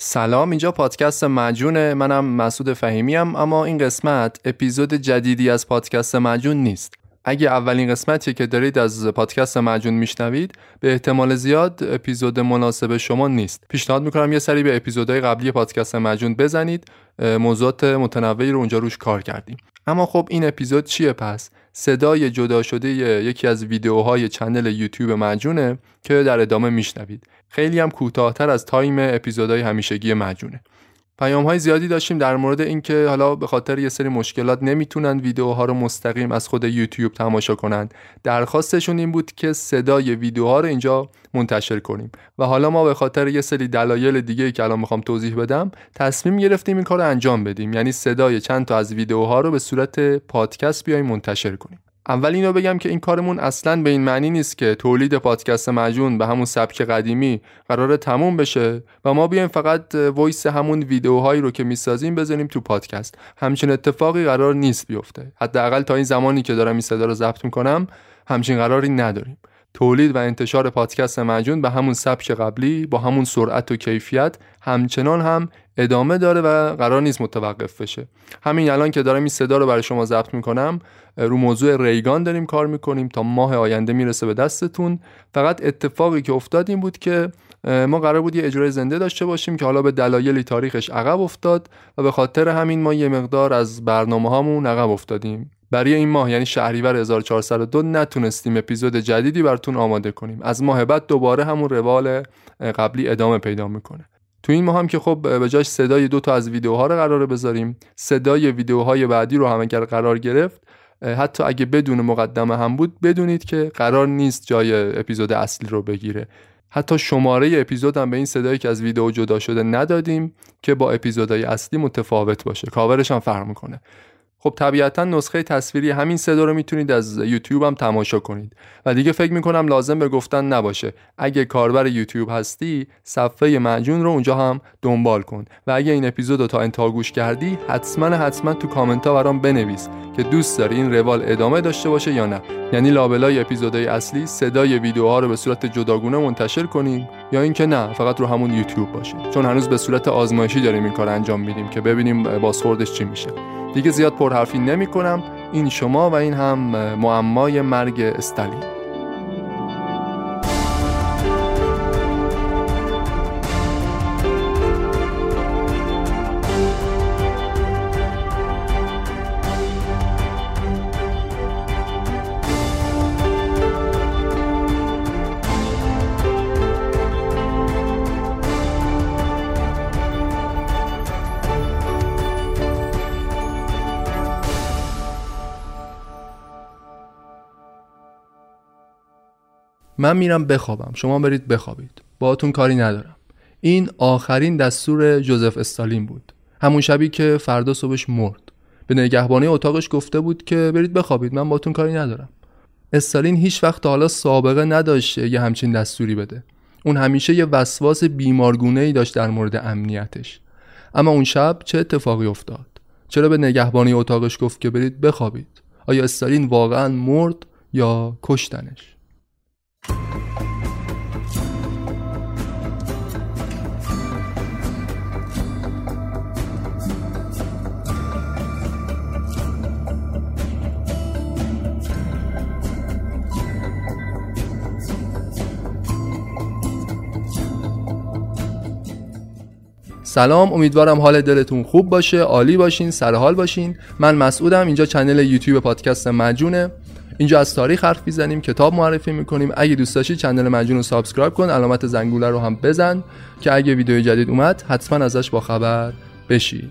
سلام اینجا پادکست مجونه منم مسعود فهیمی ام اما این قسمت اپیزود جدیدی از پادکست مجون نیست. اگه اولین قسمتی که دارید از پادکست مجون میشنوید به احتمال زیاد اپیزود مناسب شما نیست. پیشنهاد می‌کنم یه سری به اپیزودهای قبلی پادکست مجون بزنید. موضوعات متنوعی رو اونجا روش کار کردیم. اما خب این اپیزود چیه پس؟ صدای جدا شده یکی از ویدیوهای channel یوتیوب مجونه که در ادامه میشنوید. خیلی هم کوتاهتر از time اپیزودهای همیشگی مجونه پیام های زیادی داشتیم در مورد اینکه حالا به خاطر یه سری مشکلات نمی‌تونن ویدیوها رو مستقیم از خود یوتیوب تماشا کنند. درخواستشون این بود که صدای ویدیوها رو اینجا منتشر کنیم. و حالا ما به خاطر یه سری دلایل دیگه که الان می‌خوام توضیح بدم تصمیم گرفتیم این کار رو انجام بدیم. یعنی صدای چند تا از ویدیوها رو به صورت پادکست بیایم منتشر کنیم. اول اینو بگم که این کارمون اصلا به این معنی نیست که تولید پادکست مجون به همون سبک قدیمی قرار تموم بشه و ما بیایم فقط voice همون ویدیوهایی رو که می‌سازیم بذاریم تو پادکست. همچین اتفاقی قرار نیست بیفته. حداقل تا این زمانی که دارم این صدا رو ضبط می‌کنم همچین قراری نداریم. تولید و انتشار پادکست مجون به همون سبک قبلی با همون سرعت و کیفیت همچنان هم ادامه داره و قرار نیست متوقف بشه. همین الان که دارم این صدا رو برای شما ضبط می‌کنم رو موضوع ریگان داریم کار می‌کنیم تا ماه آینده می‌رسه به دستتون. فقط اتفاقی که افتاد این بود که ما قرار بود یه اجرای زنده داشته باشیم که حالا به دلایلی تاریخش عقب افتاد و به خاطر همین ما یه مقدار از برنامه هامون عقب افتادیم. برای این ماه یعنی شهریور 1402 نتونستیم اپیزود جدیدی براتون آماده کنیم. از ماه بعد دوباره همون روال قبلی ادامه پیدا می‌کنه. تو این ماه هم که خب به جاش صدای دو تا از ویدیوها رو قراره بذاریم. صدای ویدیوهای بعدی رو هم اگر قرار گرفت. حتی اگه بدون مقدمه هم بود بدونید که قرار نیست جای اپیزود اصلی رو بگیره. حتی شماره اپیزود هم به این صدایی که از ویدیو جدا شده ندادیم که با اپیزودهای اصلی متفاوت باشه. کاورش هم فرق می‌کنه. خب طبیعتا نسخه تصویری همین صدا رو می‌تونید از یوتیوب هم تماشا کنید. و دیگه فکر می‌کنم لازم به گفتن نباشه. اگه کاربر یوتیوب هستی صفحه معجون رو اونجا هم دنبال کن. و اگه این اپیزود رو تا انتها گوش کردی حتما حتما تو کامنت ها برام بنویس که دوست داری این روال ادامه داشته باشه یا نه. یعنی لابلای اپیزودهای اصلی صدای ویدیوها رو به صورت جداگونه منتشر کنیم. یا اینکه نه فقط رو همون یوتیوب باشه چون هنوز به صورت آزمایشی داریم این کار انجام میدیم که ببینیم بازخوردش چی میشه. دیگه زیاد پرحرفی نمی کنم این شما و این هم معمای مرگ استالین. من میرم بخوابم. شما برید بخوابید. باهاتون کاری ندارم. این آخرین دستور جوزف استالین بود. همون شبی که فردا صبحش مرد. به نگهبانی اتاقش گفته بود که برید بخوابید. من باهاتون کاری ندارم. استالین هیچ وقت حالا سابقه نداشته یه همچین دستوری بده. اون همیشه یه وسواس بیمارگونه ای داشت در مورد امنیتش. اما اون شب چه اتفاقی افتاد؟ چرا به نگهبانی اتاقش گفت که برید بخوابید؟ آیا استالین واقعا مرد یا کشتنش؟ سلام امیدوارم حال دلتون خوب باشه عالی باشین سر حال باشین. من مسعودم اینجا چنل یوتیوب پادکست مجونه اینجا از تاریخ حرف می‌زنیم کتاب معرفی می‌کنیم. اگه دوست داشتی چنل مجون رو سابسکرایب کن علامت زنگوله رو هم بزن که اگه ویدیو جدید اومد حتما ازش با خبر بشی.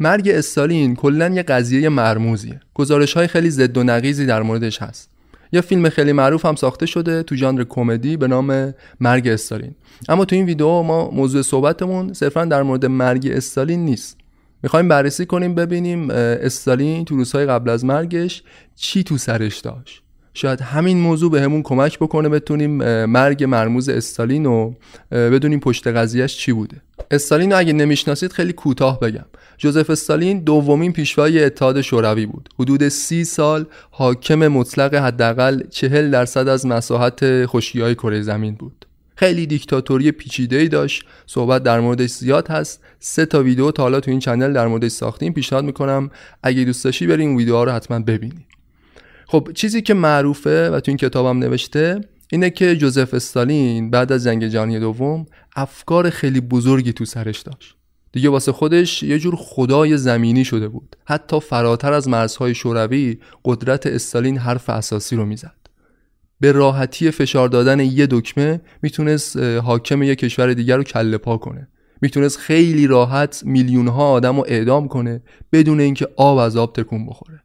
مرگ استالین کلا یه قضیه مرموزیه. گزارش های خیلی زد و نقیزی در موردش هست. یه فیلم خیلی معروف هم ساخته شده تو ژانر کمدی به نام مرگ استالین. اما تو این ویدیو ما موضوع صحبتمون صرفا در مورد مرگ استالین نیست. می‌خوایم بررسی کنیم ببینیم استالین تو روزهای قبل از مرگش چی تو سرش داشت. شاید همین موضوع به همون کمک بکنه بتونیم مرگ مرموز استالین رو بدونیم پشت قضیهش چی بوده. استالین اگه نمی‌شناسید خیلی کوتاه بگم. جوزف استالین دومین پیشوای اتحاد شوروی بود. حدود سی سال حاکم مطلق حداقل چهل درصد از مساحت های کره زمین بود. خیلی دیکتاتوری پیچیده ای داشت. صحبت در موردش زیاد هست. سه تا ویدیو تا حالا تو این چنل در موردش ساختیم. پیشنهاد می‌کنم اگه دوست داشتی بریم ویدیوها رو حتما ببینیم خب چیزی که معروفه و تو این کتابم نوشته اینه که جوزف استالین بعد از جنگ جهانی دوم افکار خیلی بزرگی تو سرش داشت. دیگه واسه خودش یه جور خدای زمینی شده بود. حتی فراتر از مرزهای شوروی قدرت استالین حرف اساسی رو می‌زد. به راحتی فشار دادن یه دکمه می‌تونست حاکم یه کشور دیگر رو کله پا کنه. می‌تونست خیلی راحت میلیون ها آدم رو اعدام کنه بدون اینکه آب از آب تکون بخوره.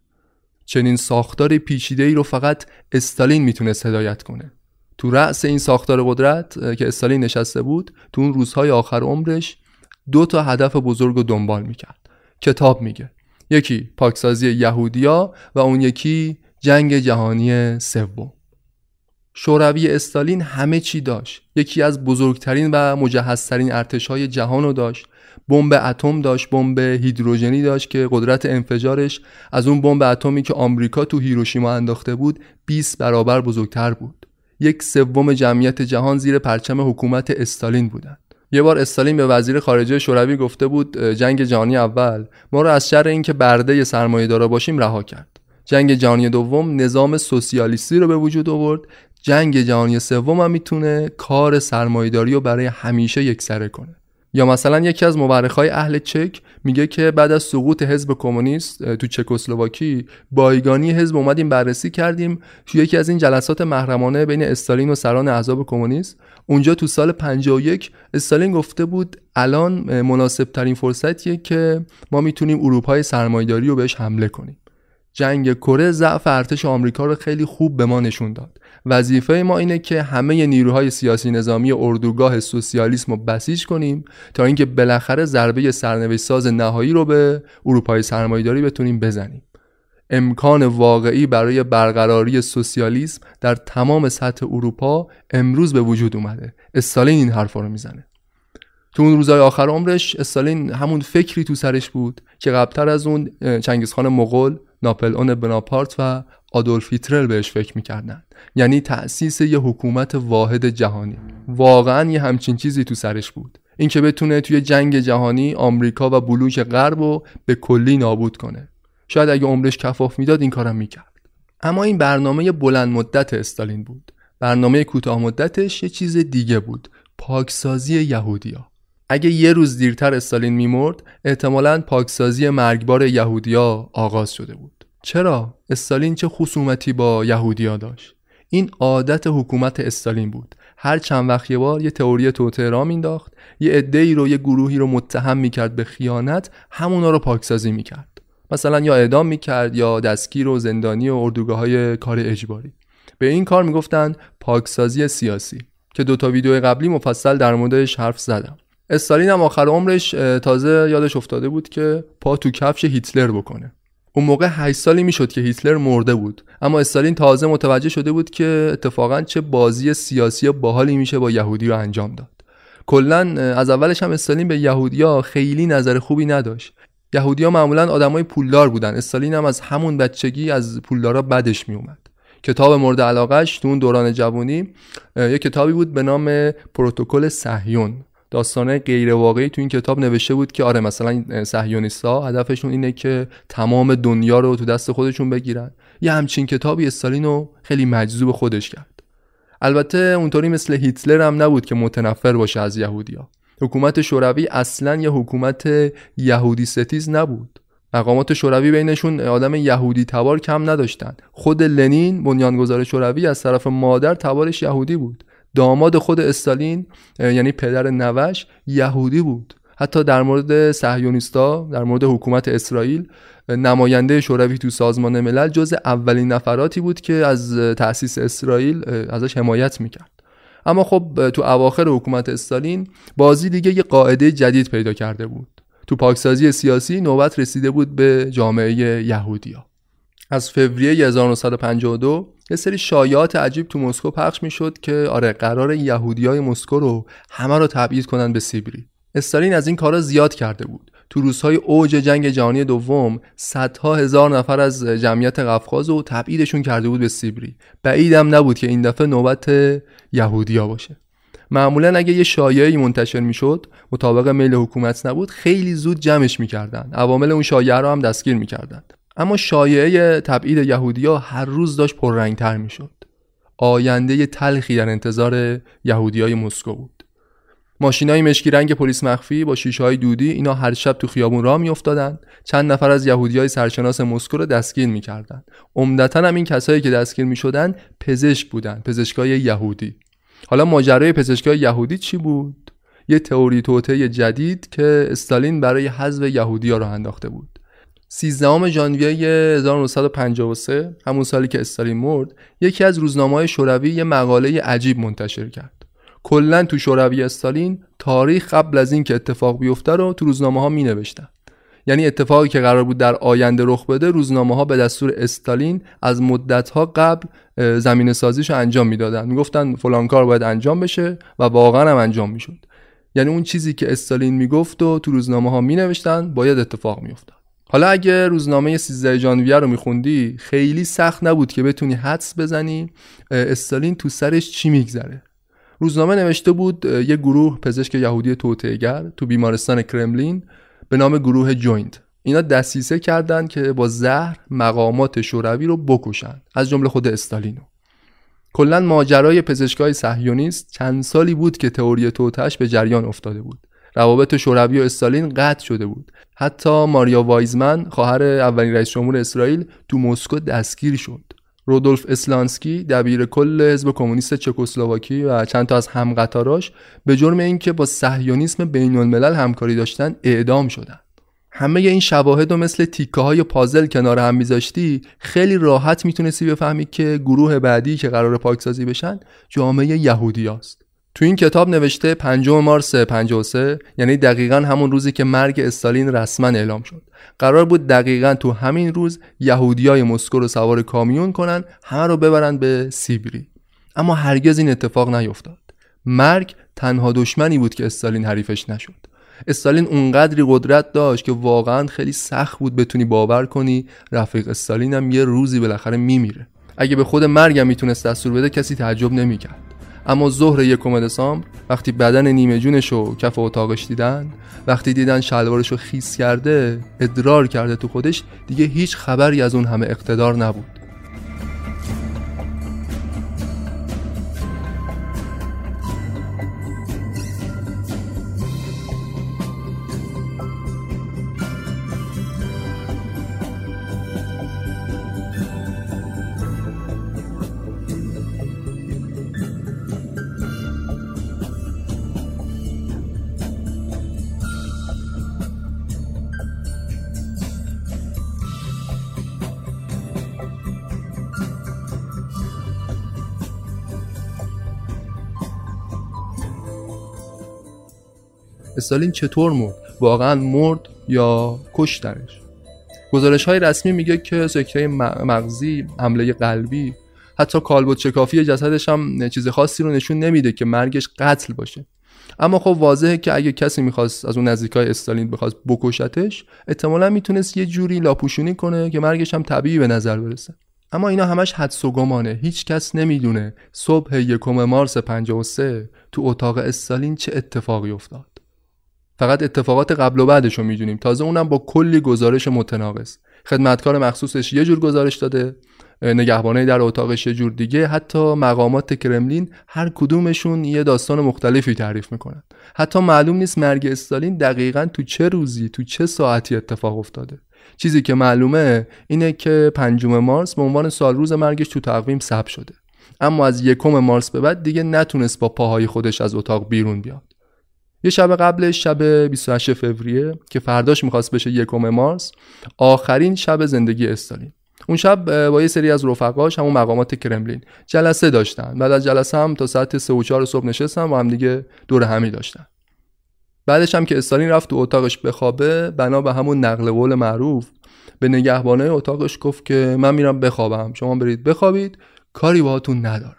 چنین ساختار پیچیده ای رو فقط استالین می‌تونست هدایت کنه. تو رأس این ساختار قدرت که استالین نشسته بود تو اون روزهای آخر عمرش دو تا هدف بزرگ رو دنبال می‌کرد. کتاب میگه. یکی پاکسازی یهودیا و اون یکی جنگ جهانی سوم. شوروی استالین همه چی داشت. یکی از بزرگترین و مجهزترین ارتشهای جهان رو داشت. بمب اتم داشت بمب هیدروژنی داشت که قدرت انفجارش از اون بمب اتمی که آمریکا تو هیروشیما انداخته بود 20 برابر بزرگتر بود. یک سوم جمعیت جهان زیر پرچم حکومت استالین بودند. یه بار استالین به وزیر خارجه شوروی گفته بود جنگ جهانی اول. ما رو از شر اینکه برده سرمایه‌دارا باشیم رها کرد. جنگ جهانی دوم نظام سوسیالیستی رو به وجود آورد. جنگ جهانی سوم هم می‌تونه کار سرمایه‌داری رو برای همیشه یکسره کنه. یا مثلا یکی از مورخای اهل چک میگه که بعد از سقوط حزب کمونیست تو چکسلواکی بایگانی حزب اومدیم بررسی کردیم تو یکی از این جلسات محرمانه بین استالین و سران احزاب کمونیست. اونجا تو سال 51 استالین گفته بود الان مناسب ترین فرصتیه که ما می‌تونیم اروپای سرمایداری رو بهش حمله کنیم. جنگ کره ضعف ارتش آمریکا رو خیلی خوب به ما نشون داد. وظیفه ما اینه که همه نیروهای سیاسی نظامی اردوگاه سوسیالیسم رو بسیج کنیم تا اینکه بالاخره ضربه سرنوشت ساز نهایی رو به اروپای سرمایه‌داری بتونیم بزنیم. امکان واقعی برای برقراری سوسیالیسم در تمام سطح اروپا امروز به وجود اومده. استالین این حرفا رو می‌زنه. تو اون روزهای آخر عمرش استالین همون فکری تو سرش بود که قبلتر از اون چنگیزخان مغول ناپل اون بناپارت و آدولف هیتلر بهش فکر می‌کردن یعنی تأسیس یه حکومت واحد جهانی. واقعا یه همچین چیزی تو سرش بود. اینکه بتونه توی جنگ جهانی آمریکا و بلوک غرب رو به کلی نابود کنه. شاید اگه عمرش کفاف می‌داد این کارم می‌کرد. اما این برنامه بلند مدت استالین بود. برنامه کوتاه مدتش یه چیز دیگه بود. پاکسازی یهودیا. اگه یه روز دیرتر استالین میمرد احتمالا پاکسازی مرگبار یهودیا آغاز شده بود. چرا استالین چه خصومتی با یهودیا داشت؟ این عادت حکومت استالین بود. هر چند وقت یه بار یه تئوری توته را مینداخت یه عده‌ای رو یه گروهی رو متهم می‌کرد به خیانت همونا رو پاکسازی می‌کرد. مثلا یا اعدام می‌کرد یا دستگیر و زندانی و اردوگاه های کار اجباری. به این کار می‌گفتن پاکسازی سیاسی که دو تا ویدیو قبلی مفصل در موردش حرف زدم. استالین هم آخر عمرش تازه یادش افتاده بود که پا تو کفش هیتلر بکنه. اون موقع 8 سالی می‌شد که هیتلر مرده بود. اما استالین تازه متوجه شده بود که اتفاقا چه بازی سیاسی باحالی میشه با یهودی رو انجام داد. کلا از اولش هم استالین به یهودیا خیلی نظر خوبی نداشت. یهودیا معمولا آدمای پولدار بودن. استالین هم از همون بچگی از پولدارا بدش میومد کتاب مورد علاقش تو اون دوران جوانی یه کتابی بود به نام پروتکل صهیون. داستانه غیر واقعی تو این کتاب نوشته بود که آره مثلا صهیونیستا هدفشون اینه که تمام دنیا رو تو دست خودشون بگیرن. یه همچین کتابی استالین رو خیلی مجذوب خودش کرد. البته اونطوری مثل هیتلر هم نبود که متنفر باشه از یهودیا حکومت شوروی اصلا یه حکومت یهودی ستیز نبود. مقامات شوروی بینشون آدم یهودی تبار کم نداشتن. خود لنین بنیانگذار شوروی از طرف مادر تبارش یهودی بود. داماد خود استالین یعنی پدر نوش یهودی بود. حتی در مورد صهیونیستا در مورد حکومت اسرائیل نماینده شوروی تو سازمان ملل جز اولین نفراتی بود که از تأسیس اسرائیل ازش حمایت می‌کرد. اما خب تو اواخر حکومت استالین بازی دیگه یه قاعده جدید پیدا کرده بود. تو پاکسازی سیاسی نوبت رسیده بود به جامعه یهودیا. از فوریه 1952 یه سری شایعات عجیب تو مسکو پخش می‌شد که آره قرار یهودیای مسکو رو همه رو تبعید کنن به سیبری استالین از این کارا زیاد کرده بود. تو روزهای اوج جنگ جهانی دوم صدها هزار نفر از جمعیت قفقاز رو تبعیدشون کرده بود به سیبری بعیدم نبود که این دفعه نوبت یهودیا باشه. معمولا اگه یه شایعی منتشر می‌شد مطابق میل حکومت نبود خیلی زود جمعش می‌کردن. عوامل اون شایعه رو هم دستگیر می‌کردن. اما شایعه تبعید یهودیا هر روز داشت پررنگتر می‌شد. آینده تلخی در انتظار یهودیای مسکو بود. ماشینای مشکی رنگ پلیس مخفی با شیشه های دودی اینا هر شب تو خیابون راه میافتادن. چند نفر از یهودیای سرشناس مسکو رو دستگیر می‌کردن. عمدتا هم این کسایی که دستگیر می‌شدن پزشک بودن پزشکای یهودی. حالا ماجرای پزشکای یهودی چی بود؟ یه تئوری توته جدید که استالین برای حذف یهودیا راه انداخته بود. 13 ژانویه 1953 همون سالی که استالین مرد یکی از روزنامه های شوروی یه مقاله عجیب منتشر کرد. کلا تو شوروی استالین تاریخ قبل از این که اتفاق بیفته رو تو روزنامه ها می نوشتن یعنی اتفاقی که قرار بود در آینده رخ بده روزنامه ها به دستور استالین از مدت ها قبل زمین سازیش انجام می‌دادن. می‌گفتن فلان کار باید انجام بشه و واقعا هم انجام می‌شد. یعنی اون چیزی که استالین می‌گفت و تو روزنامه ها می نوشتن باید اتفاق میافتاد. حالا اگه روزنامه 13 ژانویه رو میخوندی خیلی سخت نبود که بتونی حدس بزنی استالین تو سرش چی میگذره. روزنامه نوشته بود یه گروه پزشک یهودی توطئه‌گر تو بیمارستان کرملین به نام گروه جوینت. اینا دسیسه کردند که با زهر مقامات شوروی رو بکشن از جمله خود استالینو. کلا ماجرای پزشکای صهیونیست چند سالی بود که تئوری توطئه‌ش به جریان افتاده بود. روابط شوروی و استالین قطع شده بود حتی ماریا وایزمن خواهر اولین رئیس جمهور اسرائیل تو مسکو دستگیر شد رودولف اسلانسکی دبیر کل حزب کمونیست چکسلواکی و چند تا از همقطاراش به جرم اینکه با صهیونیسم بین الملل همکاری داشتن اعدام شدند. همه این شواهد و مثل تیکه های پازل کنار هم میذاشتی خیلی راحت می‌تونستی بفهمی که گروه بعدی که قرار پاکسازی بشن جامعه یهودی است. تو این کتاب نوشته 5 مارس 53 یعنی دقیقا همون روزی که مرگ استالین رسما اعلام شد. قرار بود دقیقا تو همین روز یهودیای مسکو رو سوار کامیون کنن همه رو ببرن به سیبری. اما هرگز این اتفاق نیفتاد. مرگ تنها دشمنی بود که استالین حریفش نشد. استالین اونقدری قدرت داشت که واقعا خیلی سخت بود بتونی باور کنی رفیق استالین هم یه روزی بالاخره میمیره. اگه به خود مرگم می‌تونست دستور بده کسی تعجب نمی‌کرد. اما ظهر یکم دسامبر وقتی بدن نیمه جونش رو کف اتاقش دیدن وقتی دیدن شلوارش رو خیس کرده ادرار کرده تو خودش دیگه هیچ خبری از اون همه اقتدار نبود. استالین چطور مرد؟ واقعا مرد یا کشتنش؟ گزارش های رسمی میگه که سکته مغزی حمله قلبی حتی کالبد شکافی جسدش هم چیز خاصی رو نشون نمیده که مرگش قتل باشه. اما خب واضحه که اگه کسی می‌خواست از اون نزدیکای استالین بخواست بکشتش احتمالا می‌تونست یه جوری لاپوشونی کنه که مرگش هم طبیعی به نظر برسه. اما اینا همش حدس و گمانه هیچ کس نمی‌دونه صبح یکم مارس 53 تو اتاق استالین چه اتفاقی افتاد. فقط اتفاقات قبل و بعدش رو می‌دونیم. تازه اونم با کلی گزارش متناقض. خدمتکار مخصوصش یه جور گزارش داده نگهبانه در اتاقش یه جور دیگه حتی مقامات کرملین هر کدومشون یه داستان مختلفی تعریف می‌کنن. حتی معلوم نیست مرگ استالین دقیقا تو چه روزی تو چه ساعتی اتفاق افتاده. چیزی که معلومه اینه که پنجم مارس به عنوان سال روز مرگش تو تقویم ثبت شده. اما از یکم مارس به بعد دیگه نتونست با پاهای خودش از اتاق بیرون بیاد. یه شب قبلش شب 28 فوریه که فرداش می‌خواست بشه یکم مارس آخرین شب زندگی استالین. اون شب با یه سری از رفقاش همون مقامات کرملین جلسه داشتن. بعد از جلسه هم تا ساعت 3 و 4 صبح نشستن و هم دیگه دور همی داشتن. بعدش هم که استالین رفت تو اتاقش بخوابه بنا به همون نقل قول معروف به نگهبانه اتاقش گفت که من میرم بخوابم. شما برید بخوابید کاری باهاتون ندارم.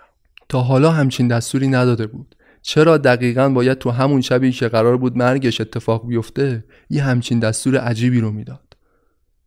تا حالا همچین دستوری نداده بود. چرا دقیقا باید تو همون شبی که قرار بود مرگش اتفاق بیفته یه همچین دستور عجیبی رو می‌داد؟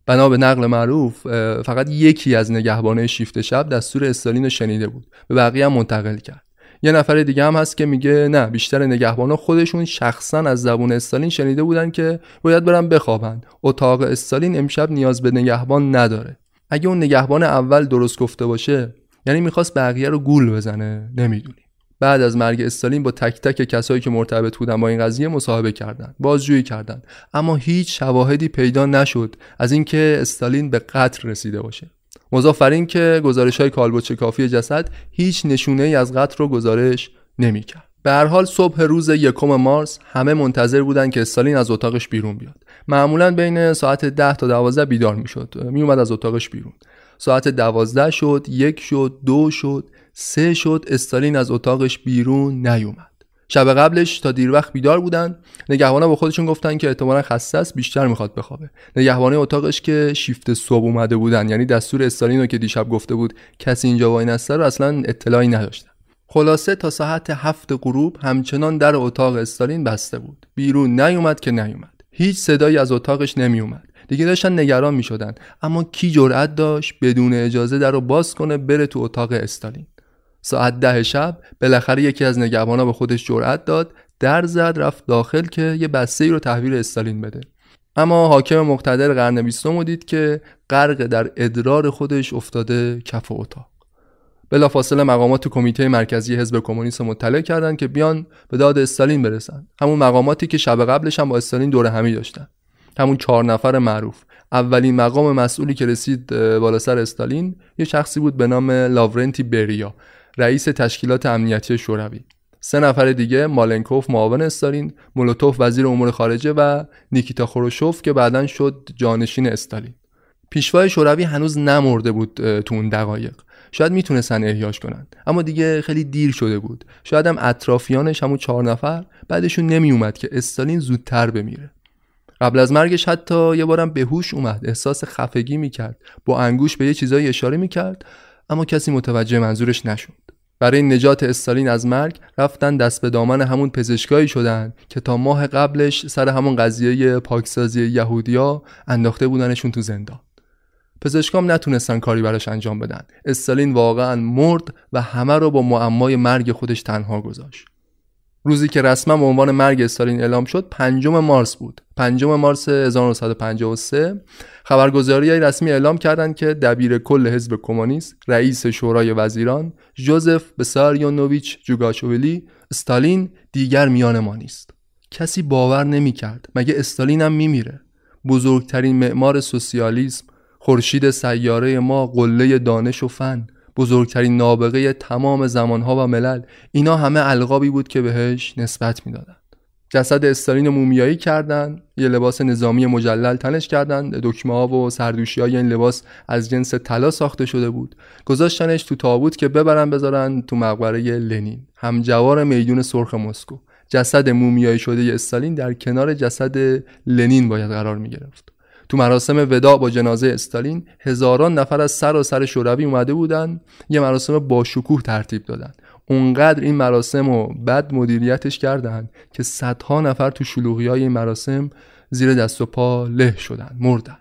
بنا به نقل معروف فقط یکی از نگهبانه شیفت شب دستور استالین شنیده بود به بقیه هم منتقل کرد. یه نفر دیگه هم هست که میگه نه بیشتر نگهبانا خودشون شخصا از زبون استالین شنیده بودن که باید برن بخوابن. اتاق استالین امشب نیاز به نگهبان نداره. اگه اون نگهبان اول درست گفته باشه یعنی می‌خواست بقیه رو گول بزنه نمی‌دونی. بعد از مرگ استالین با تک تک کسایی که مرتبط بودن با این قضیه مصاحبه کردند بازجویی کردند اما هیچ شواهدی پیدا نشد از اینکه استالین به قتل رسیده باشه. مضاف این که گزارش های کالبوچ کافی جسد هیچ نشونه ای از قتل رو گزارش نمی‌کرد. به هر حال صبح روز یکم مارس همه منتظر بودند که استالین از اتاقش بیرون بیاد. معمولا بین ساعت 10 تا 12 بیدار می‌شد میومد از اتاقش بیرون. ساعت دوازده شد یک شد دو شد. سه شد استالین از اتاقش بیرون نیومد. شب قبلش تا دیر وقت بیدار بودن نگهبانا با خودشون گفتن که احتمالا خسته است بیشتر می‌خواد بخوابه. نگهبانه اتاقش که شیفت صبح اومده بودن یعنی دستور استالین رو که دیشب گفته بود کسی اینجا وای نسته رو اصلا اطلاعی نداشتن. خلاصه تا ساعت هفت غروب همچنان در اتاق استالین بسته بود. بیرون نیومد که نیومد. هیچ صدایی از اتاقش نمیومد دیگه داشتن نگران می‌شدن. اما کی جرأت داشت بدون اجازه در رو باز کنه بره تو اتاق استالین؟ ساعت ده شب بالاخره یکی از نگهبانا به خودش جرأت داد در زد رفت داخل که یه بسته ای رو تحویل استالین بده. اما حاکم مقتدر قرن بیستم دید که غرق در ادرار خودش افتاده کف اتاق. بلافاصله مقامات کمیته مرکزی حزب کمونیست مطلع کردند که بیان به داد استالین برسن. همون مقاماتی که شب قبلش هم با استالین دور همی داشتن. همون چهار نفر معروف. اولین مقام مسئولی که رسید بالا سر استالین یه شخصی بود به نام لاورنتی بریا. رئیس تشکیلات امنیتی شوروی. سه نفر دیگه مالنکوف معاون استالین مولوتوف وزیر امور خارجه و نیکیتا خروشوف که بعدا شد جانشین استالین. پیشوای شوروی هنوز نمرده بود تو اون دقایق. شاید می‌تونستن احیاش کنن اما دیگه خیلی دیر شده بود. شاید هم اطرافیانش همون چهار نفر بعدشون نمیومد که استالین زودتر بمیره. قبل از مرگش حتی یه بارم به هوش اومد احساس خفگی می‌کرد با انگوش به یه چیزایی اشاره می‌کرد اما کسی متوجه منظورش نشد. برای نجات استالین از مرگ رفتن دست به دامن همون پزشکایی شدن که تا ماه قبلش سر همون قضیه پاکسازی یهودیا انداخته بودنشون تو زندان. پزشکام نتونستن کاری براش انجام بدن. استالین واقعا مرد و همه رو با معمای مرگ خودش تنها گذاشت. روزی که رسما به عنوان مرگ استالین اعلام شد پنجم مارس بود. پنجم مارس 1953 خبرگزاری های رسمی اعلام کردند که دبیر کل حزب کمونیست رئیس شورای وزیران جوزف بساریونوویچ جوگاشویلی استالین دیگر میان ما نیست. کسی باور نمی‌کرد. مگه استالین هم میمیره؟ بزرگترین معمار سوسیالیسم خورشید سیاره ما قله دانش و فن. بزرگترین نابغه تمام زمانها و ملل. اینا همه القابی بود که بهش نسبت می‌دادن. جسد استالین مومیایی کردن یه لباس نظامی مجلل تنش کردن دکمه ها و سردوشی های این لباس از جنس طلا ساخته شده بود. گذاشتنش تو تابوت که ببرن بذارن تو مقبره لنین. همجوار میدون سرخ مسکو. جسد مومیایی شده استالین در کنار جسد لنین باید قرار می گرفت تو مراسم وداع با جنازه استالین هزاران نفر از سر و سر شوروی اومده بودن یه مراسم با شکوه ترتیب دادن. اونقدر این مراسم رو بد مدیریتش کردن که صدها نفر تو شلوغی های این مراسم زیر دست و پا له شدن مردن.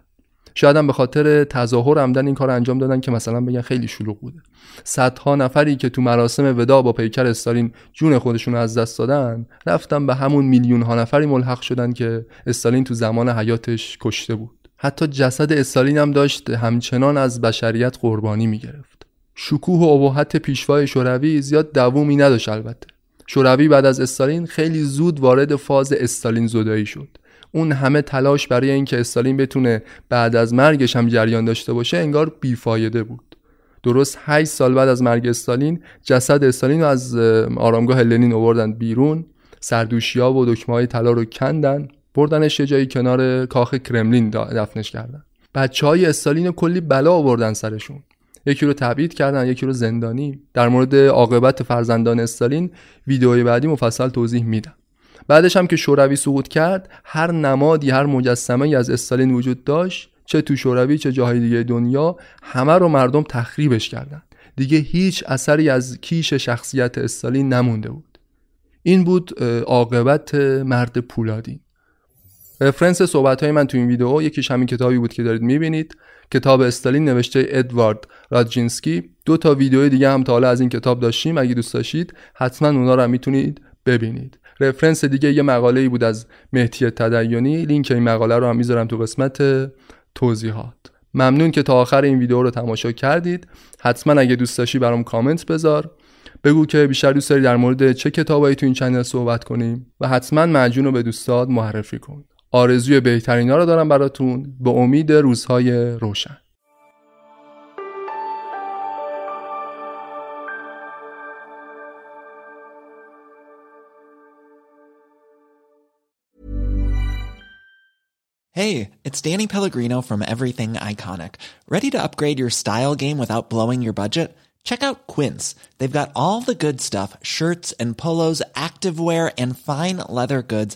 شاید هم به خاطر تظاهر عمدن این کار انجام دادن که مثلا بگن خیلی شلوغ بوده. صدها نفری که تو مراسم ودا با پیکر استالین جون خودشون از دست دادن رفتن به همون میلیون ها نفری ملحق شدن که استالین تو زمان حیاتش کشته بود. حتی جسد استالین هم داشت همچنان از بشریت قربانی می‌گرفت. شکوه و ابهت پیشوای شوروی زیاد دوومی نداشت البته. شوروی بعد از استالین خیلی زود وارد فاز استالین زدایی شد. اون همه تلاش برای اینکه استالین بتونه بعد از مرگش هم جریان داشته باشه انگار بیفایده بود. درست 8 سال بعد از مرگ استالین جسد استالین رو از آرامگاه لنین آوردن بیرون. سردوشیا و دکمه های طلا رو کندن. بردنش یه جایی کنار کاخ کرملین دفنش کردن. بچه های استالین کلی بلا آوردن سرشون. یکی رو تبعید کردن یکی رو زندانی. در مورد عاقبت فرزندان استالین ویدئوی بعدی مفصل توضیح میدم. بعدش هم که شوروی سقوط کرد هر نمادی هر مجسمه از استالین وجود داشت چه تو شوروی چه جاهای دیگه دنیا همه رو مردم تخریبش کردن. دیگه هیچ اثری از کیش شخصیت استالین نمونده بود. این بود عاقبت مرد پولادین. reference صحبت های من تو این ویدیو یکیش همین کتابی بود که دارید می‌بینید. کتاب استالین نوشته ادوارد رادزینسکی. دو تا ویدیو دیگه هم تا حالا از این کتاب داشتیم. اگه دوست داشتید حتما اونا رو می‌تونید ببینید. reference دیگه یه مقاله ای بود از مهدی تدیونی لینک این مقاله رو هم می‌ذارم تو قسمت توضیحات. ممنون که تا آخر این ویدیو رو تماشا کردید. حتما اگه دوست داشتی برام کامنت بذار. بگو که بیشتر دوست داری در مورد چه کتابایی تو این چنل صحبت کنیم و حتما مجون رو به دوستات معرفی کن. آرزوی بهترینا رو دارم براتون به امید روزهای روشن Hey, it's Danny Pellegrino from Everything Iconic. Ready to upgrade your style game without blowing your budget? Check out Quince. They've got all the good stuff shirts and polos, activewear, and fine leather goods